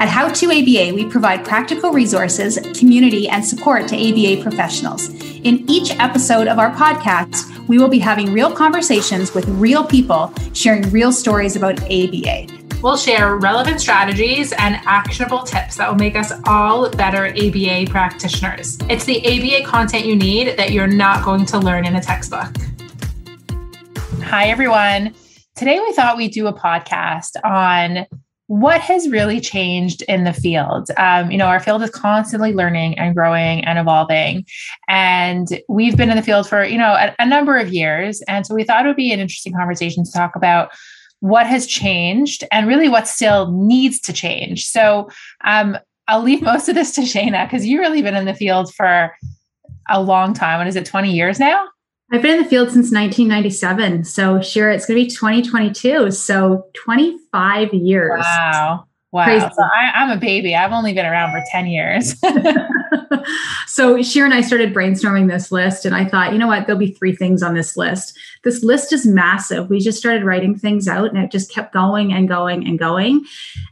At How to ABA, we provide practical resources, community, and support to ABA professionals. In each episode of our podcast, we will be having real conversations with real people sharing real stories about ABA. We'll share relevant strategies and actionable tips that will make us all better ABA practitioners. It's the ABA content you need that you're not going to learn in a textbook. Hi, everyone. Today, we thought we'd do a podcast on what has really changed in the field? Um, you know, our field is constantly learning and growing and evolving. And we've been in the field for, you know, a, a number of years. And so we thought it would be an interesting conversation to talk about what has changed and really what still needs to change. So um, I'll leave most of this to Shayna because you've really been in the field for a long time. What is it, 20 years now? I've been in the field since 1997. So, sure, it's going to be 2022. So, 25 years. Wow. Wow. Crazy. So I, am a baby. I've only been around for 10 years. so Shira and I started brainstorming this list, and I thought, you know what, there'll be three things on this list. This list is massive. We just started writing things out, and it just kept going and going and going.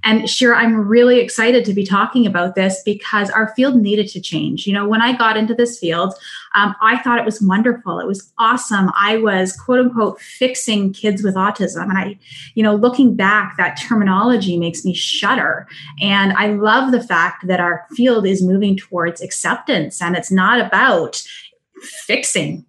And Shira, I'm really excited to be talking about this because our field needed to change. You know, when I got into this field, um, I thought it was wonderful. It was awesome. I was quote unquote fixing kids with autism. And I, you know, looking back, that terminology makes me shudder. And I love the fact that our field is moving towards acceptance and it's not about fixing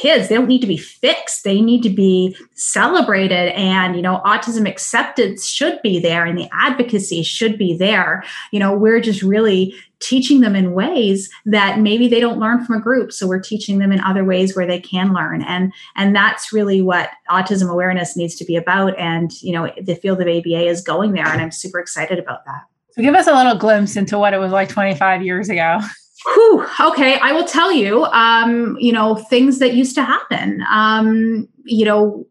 kids they don't need to be fixed. They need to be celebrated. And you know autism acceptance should be there and the advocacy should be there. You know we're just really teaching them in ways that maybe they don't learn from a group. So we're teaching them in other ways where they can learn. And and that's really what autism awareness needs to be about. And you know the field of aba is going there and i'm super excited about that. So give us a little glimpse into what it was like 25 years ago Whew, okay, I will tell you, um, you know, things that used to happen. Um, you know,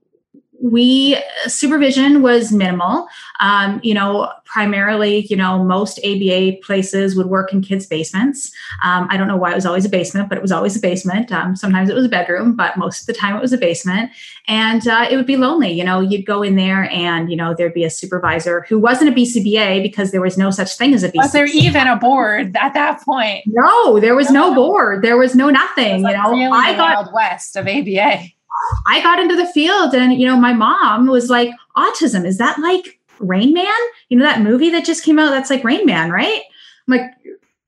we supervision was minimal. Um, you know, primarily, you know, most ABA places would work in kids' basements. Um, I don't know why it was always a basement, but it was always a basement. Um, sometimes it was a bedroom, but most of the time it was a basement. And uh, it would be lonely. You know, you'd go in there and, you know, there'd be a supervisor who wasn't a BCBA because there was no such thing as a BCBA. Was there even a board at that point? No, there was no, no board. There was no nothing. Was you know, really I got Wild West of ABA. I got into the field and, you know, my mom was like, autism, is that like Rain Man? You know, that movie that just came out that's like Rain Man, right? I'm like,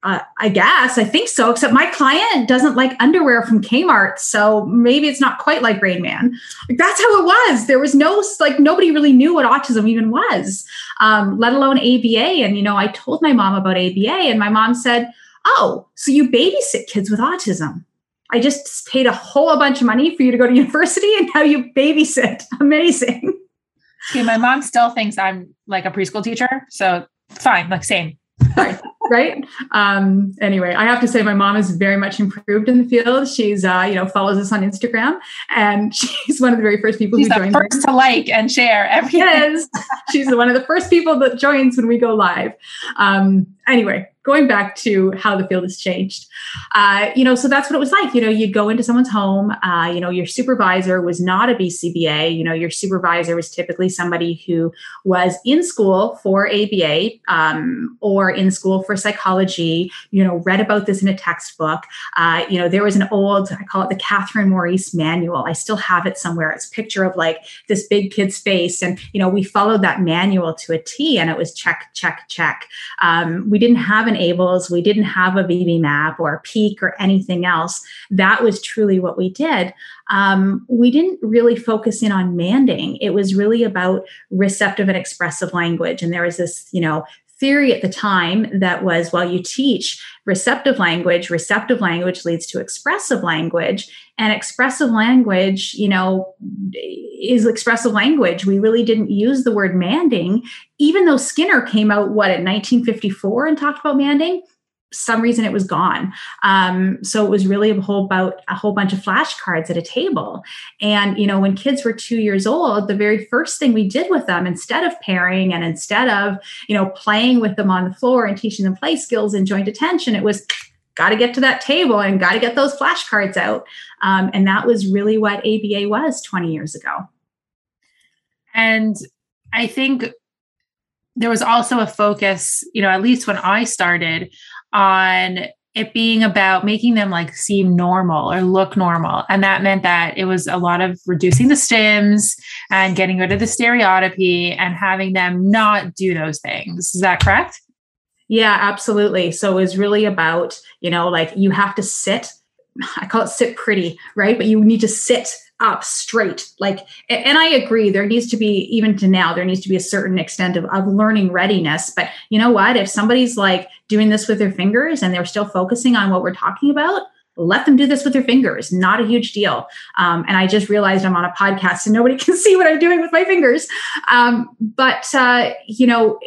uh, I guess, I think so, except my client doesn't like underwear from Kmart. So maybe it's not quite like Rain Man. Like, that's how it was. There was no, like, nobody really knew what autism even was, um, let alone ABA. And, you know, I told my mom about ABA, and my mom said, Oh, so you babysit kids with autism? I just paid a whole bunch of money for you to go to university and now you babysit. Amazing. See, my mom still thinks I'm like a preschool teacher. So fine, like same. right. Um, anyway, I have to say my mom is very much improved in the field. She's uh, you know, follows us on Instagram and she's one of the very first people she's who joins. First to like and share everything. Yes. she's one of the first people that joins when we go live. Um, anyway, going back to how the field has changed. Uh, you know, so that's what it was like. You know, you'd go into someone's home, uh, you know, your supervisor was not a BCBA. You know, your supervisor was typically somebody who was in school for ABA um, or in school for psychology, you know, read about this in a textbook. Uh, you know, there was an old, I call it the Catherine Maurice manual. I still have it somewhere. It's a picture of like this big kid's face. And, you know, we followed that manual to a T and it was check, check, check. Um, we didn't have an ABLLS. We didn't have a VB-MAPP or a PEAK or anything else. That was truly what we did. Um, we didn't really focus in on manding. It was really about receptive and expressive language. And there was this, you know, theory at the time that was well you teach receptive language receptive language leads to expressive language and expressive language you know is expressive language. We really didn't use the word manding. Even though skinner came out what in 1954 and talked about manding some reason it was gone. Um, so it was really a whole about a whole bunch of flashcards at a table. And you know, when kids were two years old, the very first thing we did with them, instead of pairing and instead of you know playing with them on the floor and teaching them play skills and joint attention, it was got to get to that table and got to get those flashcards out. Um, and that was really what ABA was 20 years ago. And I think there was also a focus, you know, at least when I started, on it being about making them like seem normal or look normal. And that meant that it was a lot of reducing the stims and getting rid of the stereotypy and having them not do those things. Is that correct? Yeah, absolutely. So it was really about, you know, like you have to sit, I call it sit pretty, right? But you need to sit up straight. Like and i agree there needs to be even to now there needs to be a certain extent of, of learning readiness. But you know what? If somebody's like doing this with their fingers and they're still focusing on what we're talking about let them do this with their fingers. Not a huge deal. Um, and i just realized i'm on a podcast and nobody can see what i'm doing with my fingers. Um, but uh, you know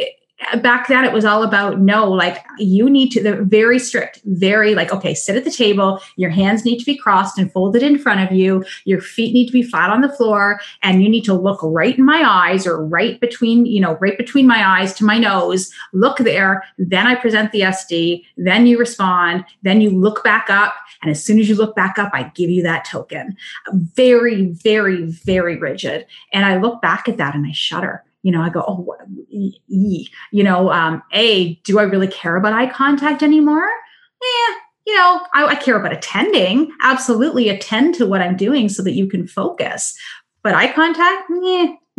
back then it was all about no like you need to they're very strict very like okay sit at the table your hands need to be crossed and folded in front of you your feet need to be flat on the floor and you need to look right in my eyes or right between you know right between my eyes to my nose look there then i present the sd then you respond then you look back up and as soon as you look back up i give you that token. Very very very rigid and i look back at that and i shudder you know, I go, oh, you know, um, A, do I really care about eye contact anymore? Yeah, you know, I, I care about attending. Absolutely attend to what I'm doing so that you can focus. But eye contact,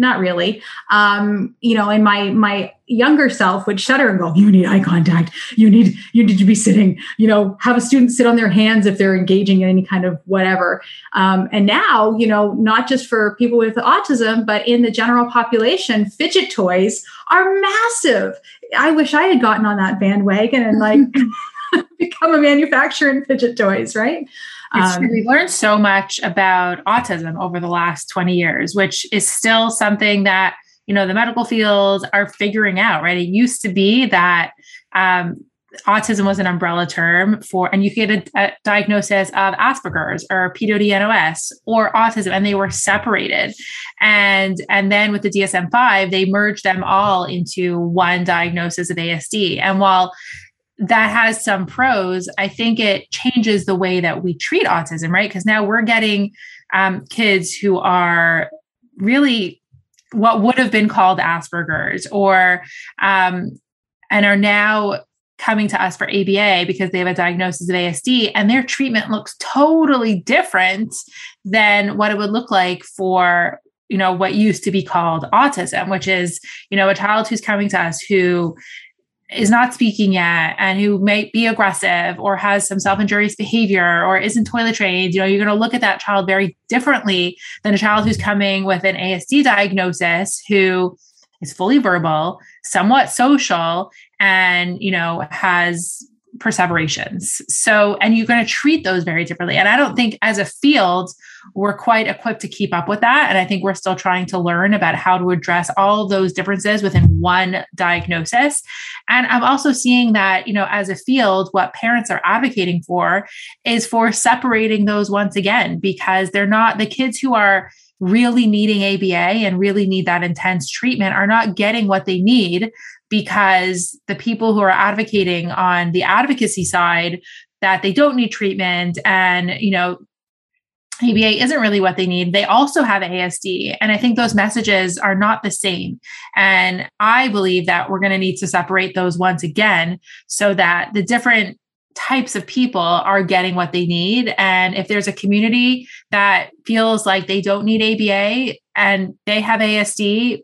not really. Um, you know, and my my younger self would shudder and go, "You need eye contact. You need you need to be sitting. You know, have a student sit on their hands if they're engaging in any kind of whatever." Um, and now, you know, not just for people with autism, but in the general population, fidget toys are massive. I wish I had gotten on that bandwagon and like become a manufacturer in fidget toys, right? Um, We've learned so much about autism over the last 20 years, which is still something that, you know, the medical fields are figuring out, right? It used to be that um, autism was an umbrella term for, and you get a, a diagnosis of Asperger's or PDD-NOS or autism, and they were separated. And, and then with the DSM-5, they merged them all into one diagnosis of ASD. And while that has some pros. I think it changes the way that we treat autism, right? Because now we're getting um, kids who are really what would have been called Asperger's or, um, and are now coming to us for ABA because they have a diagnosis of ASD and their treatment looks totally different than what it would look like for you know what used to be called autism which is you know a child who's coming to us who is not speaking yet and who may be aggressive or has some self-injurious behavior or isn't toilet trained, you know, you're going to look at that child very differently than a child who's coming with an ASD diagnosis who is fully verbal, somewhat social, and you know, has perseverations. So, and you're going to treat those very differently. And I don't think as a field, we're quite equipped to keep up with that. And I think we're still trying to learn about how to address all those differences within one diagnosis. And I'm also seeing that, you know, as a field, what parents are advocating for is for separating those once again, because they're not the kids who are really needing ABA and really need that intense treatment are not getting what they need because the people who are advocating on the advocacy side that they don't need treatment and you know ABA isn't really what they need. They also have ASD. And I think those messages are not the same. And I believe that we're going to need to separate those once again so that the different types of people are getting what they need. And if there's a community that feels like they don't need ABA and they have ASD,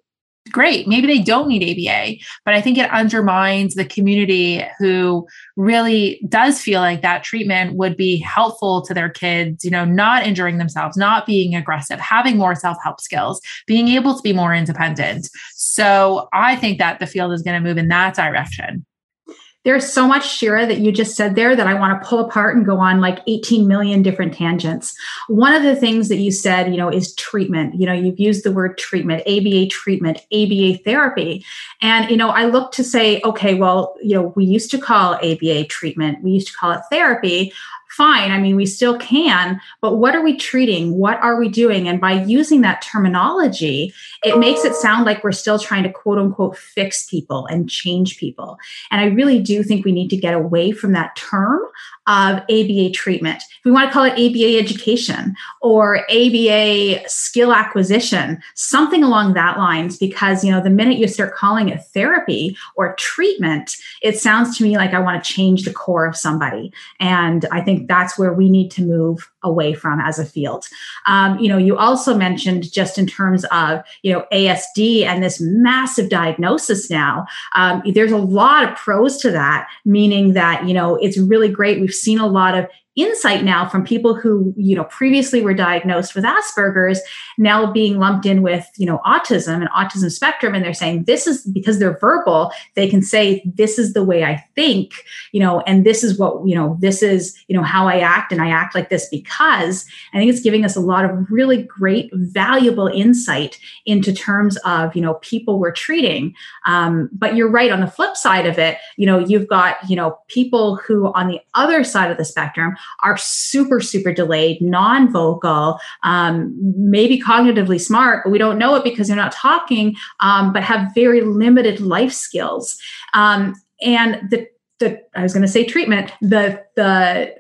great. Maybe they don't need ABA, but I think it undermines the community who really does feel like that treatment would be helpful to their kids, you know, not injuring themselves, not being aggressive, having more self help skills, being able to be more independent. So I think that the field is going to move in that direction there's so much Shira that you just said there that I want to pull apart and go on like 18 million different tangents. One of the things that you said, you know, is treatment. You know, you've used the word treatment, ABA treatment, ABA therapy. And, you know, I look to say, okay, well, you know, we used to call ABA treatment, we used to call it therapy fine. I mean, we still can, but what are we treating? What are we doing? And by using that terminology, it makes it sound like we're still trying to quote unquote fix people and change people. And I really do think we need to get away from that term of ABA treatment. If we want to call it ABA education or ABA skill acquisition, something along that lines, because you know, the minute you start calling it therapy or treatment, it sounds to me like I want to change the core of somebody. And I think that's where we need to move away from as a field. Um, you know, you also mentioned just in terms of you know ASD and this massive diagnosis now. Um, there's a lot of pros to that, meaning that you know it's really great. We've seen a lot of insight now from people who you know previously were diagnosed with asperger's now being lumped in with you know autism and autism spectrum. And they're saying this is because they're verbal they can say this is the way i think you know and this is what you know this is you know how i act and i act like this because i think it's giving us a lot of really great valuable insight into terms of you know people we're treating. Um, but you're right on the flip side of it you know you've got you know people who on the other side of the spectrum are super, super delayed, non vocal, um, maybe cognitively smart, but we don't know it because they're not talking, um, but have very limited life skills. Um, and the, the, I was going to say treatment, the, the,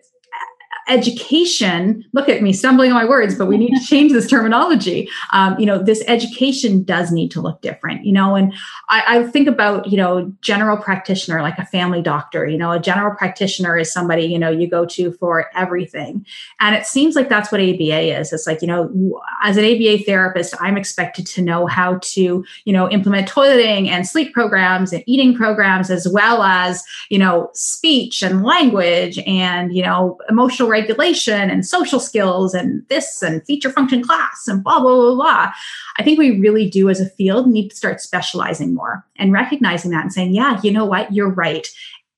education look at me stumbling on my words but we need to change this terminology. Um, you know this education does need to look different you know and I, I, think about you know general practitioner like a family doctor you know a general practitioner is somebody you know you go to for everything. And it seems like that's what aba is. It's like you know as an aba therapist i'm expected to know how to you know implement toileting and sleep programs and eating programs as well as you know speech and language and you know emotional regulation and social skills and this and feature function class and blah, blah, blah, blah. I think we really do as a field need to start specializing more and recognizing that and saying, yeah, you know what, you're right.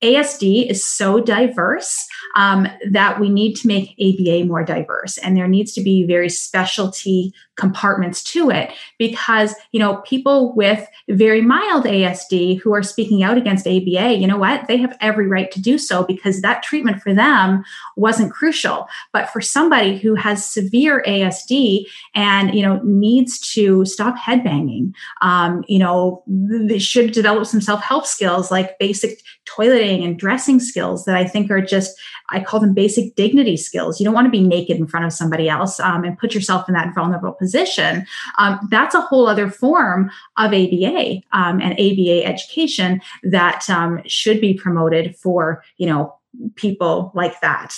ASD is so diverse um, that we need to make ABA more diverse, and there needs to be very specialty compartments to it because you know people with very mild ASD who are speaking out against ABA, you know what? They have every right to do so because that treatment for them wasn't crucial. But for somebody who has severe ASD and you know needs to stop headbanging, um, you know, they should develop some self help skills like basic toileting and dressing skills that I think are just, I call them basic dignity skills. You don't want to be naked in front of somebody else um, and put yourself in that vulnerable position. Um, that's a whole other form of ABA um, and ABA education that um, should be promoted for, you know, people like that.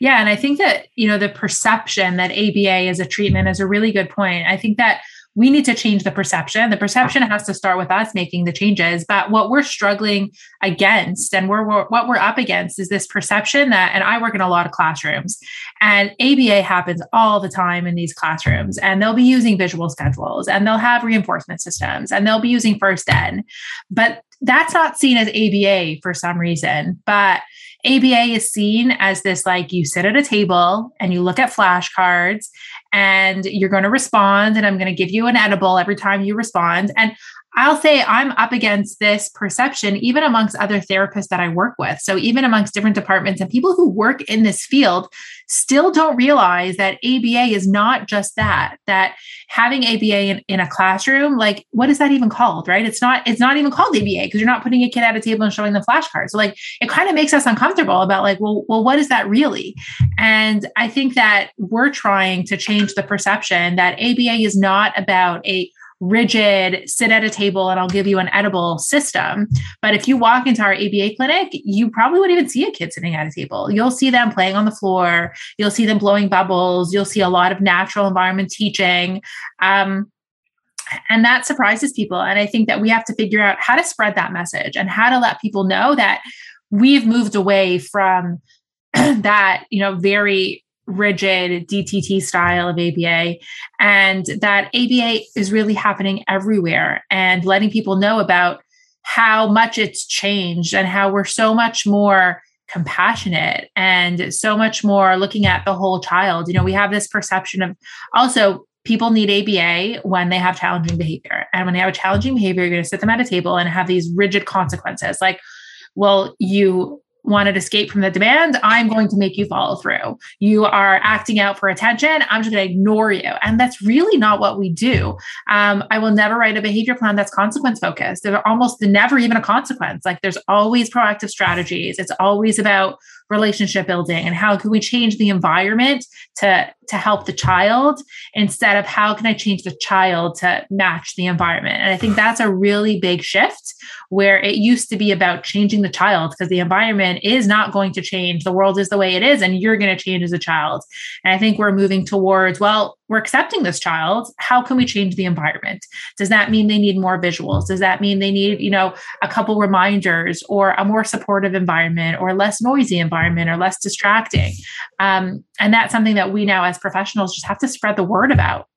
Yeah, and I think that, you know, the perception that ABA is a treatment is a really good point. I think that we need to change the perception. The perception has to start with us making the changes. But what we're struggling against and we're, we're, what we're up against is this perception that, and I work in a lot of classrooms, and ABA happens all the time in these classrooms, and they'll be using visual schedules and they'll have reinforcement systems and they'll be using first then. But that's not seen as ABA for some reason. But ABA is seen as this like you sit at a table and you look at flashcards and you're going to respond and I'm going to give you an edible every time you respond. And I'll say I'm up against this perception, even amongst other therapists that I work with. So, even amongst different departments and people who work in this field still don't realize that ABA is not just that, that having ABA in, in a classroom, like, what is that even called? Right. It's not, it's not even called ABA because you're not putting a kid at a table and showing them flashcards. So, like, it kind of makes us uncomfortable about, like, well, well, what is that really? And I think that we're trying to change the perception that ABA is not about a rigid sit at a table and I'll give you an edible system. But if you walk into our ABA clinic, you probably wouldn't even see a kid sitting at a table. You'll see them playing on the floor, you'll see them blowing bubbles, you'll see a lot of natural environment teaching. Um, and that surprises people. And I think that we have to figure out how to spread that message and how to let people know that we've moved away from that, you know, very rigid DTT style of ABA, and that ABA is really happening everywhere and letting people know about how much it's changed and how we're so much more compassionate and so much more looking at the whole child. You know, we have this perception of also people need ABA when they have challenging behavior. And when they have a challenging behavior, you're going to sit them at a table and have these rigid consequences like, well, you wanted to escape from the demand, I'm going to make you follow through. You are acting out for attention. I'm just going to ignore you. And that's really not what we do. Um, I will never write a behavior plan that's consequence focused. There's almost never even a consequence. Like there's always proactive strategies. It's always about relationship building and how can we change the environment to to help the child instead of how can I change the child to match the environment. And I think that's a really big shift where it used to be about changing the child because the environment is not going to change. The world is the way it is, and you're going to change as a child. And I think we're moving towards, well, we're accepting this child. How can we change the environment? Does that mean they need more visuals? Does that mean they need, you know, a couple reminders or a more supportive environment or less noisy environment or less distracting? Um, and that's something that we now as professionals just have to spread the word about.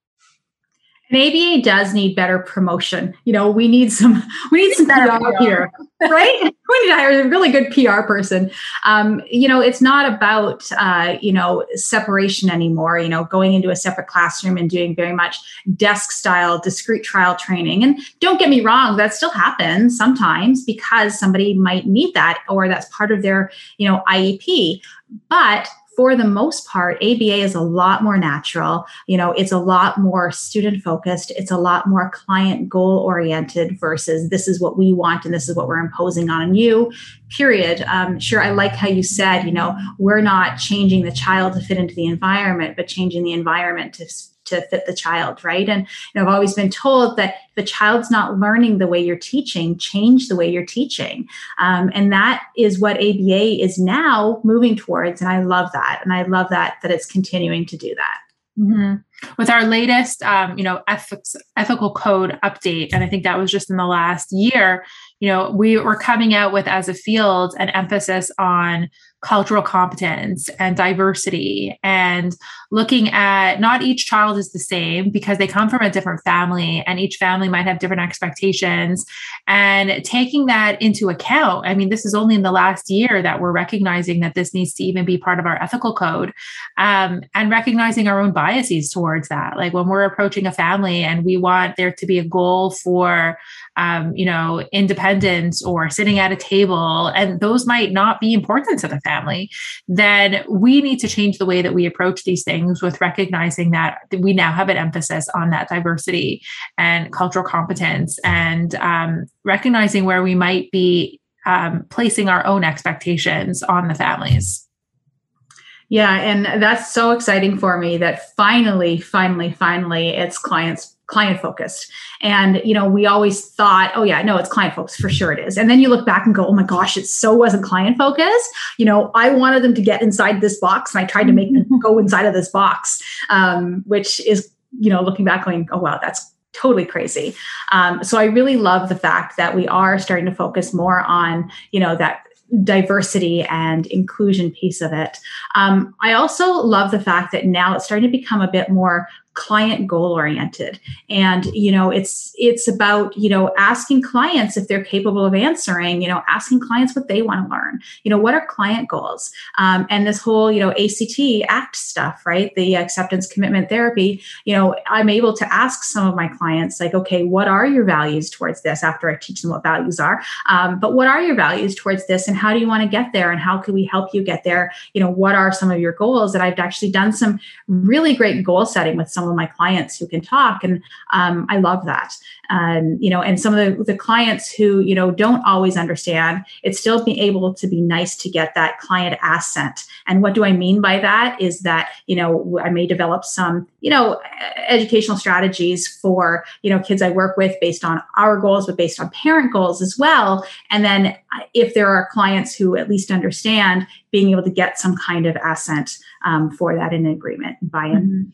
And ABA does need better promotion. You know, we need some we need some better PR here, right? we need to hire a really good PR person. Um, you know, it's not about uh, you know separation anymore. You know, going into a separate classroom and doing very much desk style, discrete trial training. And don't get me wrong, that still happens sometimes because somebody might need that or that's part of their you know IEP. But for the most part, ABA is a lot more natural. You know, it's a lot more student focused. It's a lot more client goal oriented versus this is what we want and this is what we're imposing on you. Period. Um, sure, I like how you said, you know, we're not changing the child to fit into the environment, but changing the environment to to fit the child, right? And you know, I've always been told that if the child's not learning the way you're teaching, change the way you're teaching. Um, and that is what ABA is now moving towards. And I love that. And I love that that it's continuing to do that. Mm-hmm. With our latest, um, you know, ethics ethical code update, and I think that was just in the last year. You know, we were coming out with as a field an emphasis on cultural competence and diversity and looking at not each child is the same because they come from a different family and each family might have different expectations. And taking that into account i mean this is only in the last year that we're recognizing that this needs to even be part of our ethical code um, and recognizing our own biases towards that. Like when we're approaching a family and we want there to be a goal for um, you know independence or sitting at a table and those might not be important to the family then we need to change the way that we approach these things with recognizing that we now have an emphasis on that diversity and cultural competence and um, recognizing where we might be um, placing our own expectations on the families. Yeah, and that's so exciting for me that finally, finally, finally, it's clients client focused. And, you know, we always thought, oh, yeah, no, it's client focused. For sure it is. And then you look back and go, oh my gosh, it so wasn't client focused. You know, I wanted them to get inside this box and I tried to make them go inside of this box, um, which is, you know, looking back going, oh, wow, that's totally crazy. Um, so I really love the fact that we are starting to focus more on, you know, that diversity and inclusion piece of it. Um, I also love the fact that now it's starting to become a bit more client goal oriented. And you know it's it's about you know asking clients if they're capable of answering you know asking clients what they want to learn. You know what are client goals? Um, and this whole you know act act stuff right? The acceptance commitment therapy you know i'm able to ask some of my clients like okay what are your values towards this? after i teach them what values are. Um, but what are your values towards this and how do you want to get there and how can we help you get there? You know what are some of your goals? That i've actually done some really great goal setting with some of my clients who can talk and um, i love that um, you know and some of the, the clients who you know don't always understand it's still being able to be nice to get that client assent. and what do i mean by that is that you know i may develop some you know educational strategies for you know kids i work with based on our goals but based on parent goals as well and then if there are clients who at least understand being able to get some kind of assent um, for that in an agreement buy-in mm-hmm.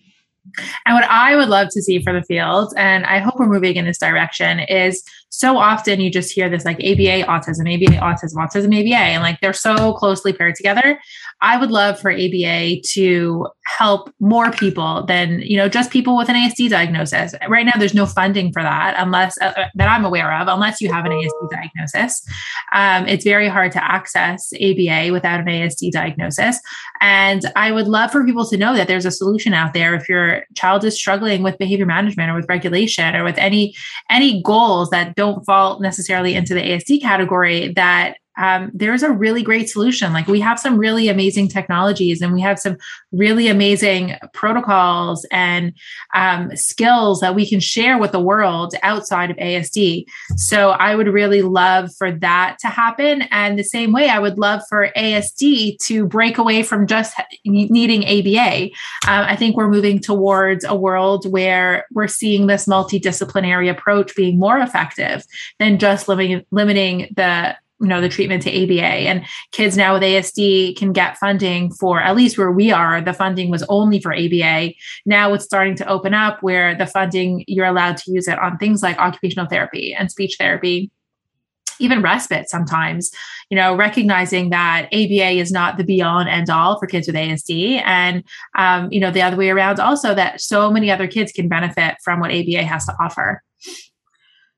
And what I would love to see for the field, and I hope we're moving in this direction, is so often you just hear this like ABA autism, ABA autism, autism ABA, and like they're so closely paired together. I would love for ABA to help more people than you know just people with an ASD diagnosis. Right now, there's no funding for that unless uh, uh that I'm aware of, unless you have an ASD diagnosis. Um, it's very hard to access ABA without an ASD diagnosis, and I would love for people to know that there's a solution out there if your child is struggling with behavior management or with regulation or with any any goals that don't don't fall necessarily into the ASD category that um, there's a really great solution. Like we have some really amazing technologies and we have some really amazing protocols and um, skills that we can share with the world outside of ASD. So I would really love for that to happen. And the same way, I would love for ASD to break away from just needing ABA. Um, I think we're moving towards a world where we're seeing this multidisciplinary approach being more effective than just limiting, limiting the you know the treatment to ABA and kids now with ASD can get funding for at least where we are the funding was only for ABA now it's starting to open up where the funding you're allowed to use it on things like occupational therapy and speech therapy even respite sometimes you know recognizing that ABA is not the be all end all for kids with ASD and um, you know the other way around also that so many other kids can benefit from what ABA has to offer.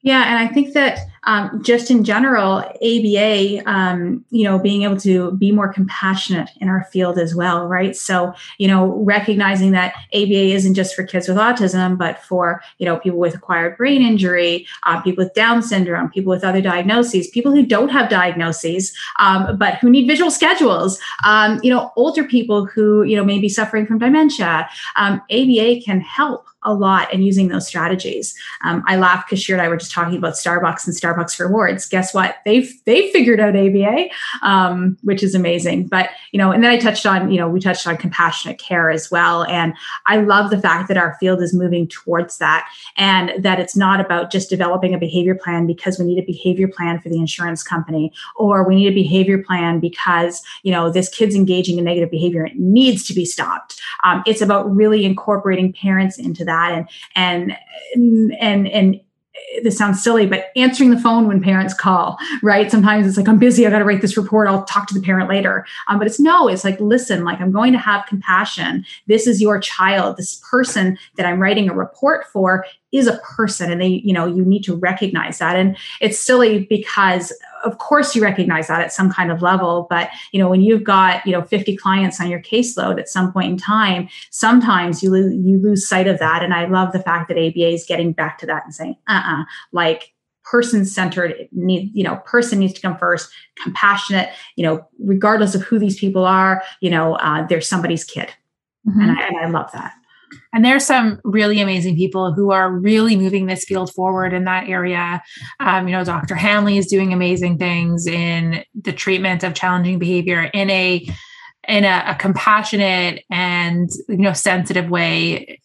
Yeah, and I think that um, just in general, ABA, um, you know, being able to be more compassionate in our field as well, right? So, you know, recognizing that ABA isn't just for kids with autism, but for, you know, people with acquired brain injury, uh, people with Down syndrome, people with other diagnoses, people who don't have diagnoses, um, but who need visual schedules, um, you know, older people who, you know, may be suffering from dementia. ABA um, can help a lot in using those strategies. I laugh because Shir and I were just talking about Starbucks and Starbucks rewards. Guess what? They've they've figured out ABA, um, which is amazing. But you know, and then I touched on you know we touched on compassionate care as well, and I love the fact that our field is moving towards that, and that it's not about just developing a behavior plan because we need a behavior plan for the insurance company, or we need a behavior plan because you know this kid's engaging in negative behavior it needs to be stopped. Um, it's about really incorporating parents into that and and and and this sounds silly, but answering the phone when parents call, right? Sometimes it's like, I'm busy. I got to write this report. I'll talk to the parent later. Um, but it's no, it's like, listen, like I'm going to have compassion. This is your child. This person that I'm writing a report for is a person and they you know you need to recognize that. And it's silly because of course you recognize that at some kind of level but you know when you've got you know 50 clients on your caseload at some point in time sometimes you lose you lose sight of that. And i love the fact that aba is getting back to that and saying uh-uh like person centered need you know person needs to come first compassionate you know regardless of who these people are you know uh, they're somebody's kid. Mm-hmm. and, I, and i love that and there's some really amazing people who are really moving this field forward in that area. Um, you know, Dr. Hanley is doing amazing things in the treatment of challenging behavior in a in a, a compassionate and you know sensitive way.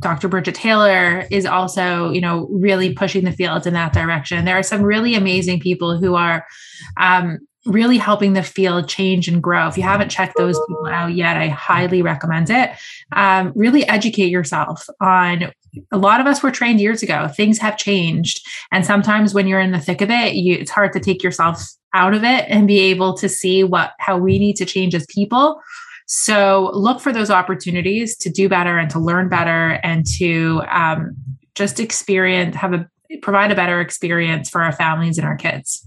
Dr. Bridget Taylor is also, you know, really pushing the field in that direction. There are some really amazing people who are um, really helping the field change and grow. If you haven't checked those people out yet, I highly recommend it. Um, really educate yourself on. A lot of us were trained years ago. Things have changed, and sometimes when you're in the thick of it, you, it's hard to take yourself out of it and be able to see what how we need to change as people So look for those opportunities to do better and to learn better and to um, just experience, have a provide a better experience for our families and our kids.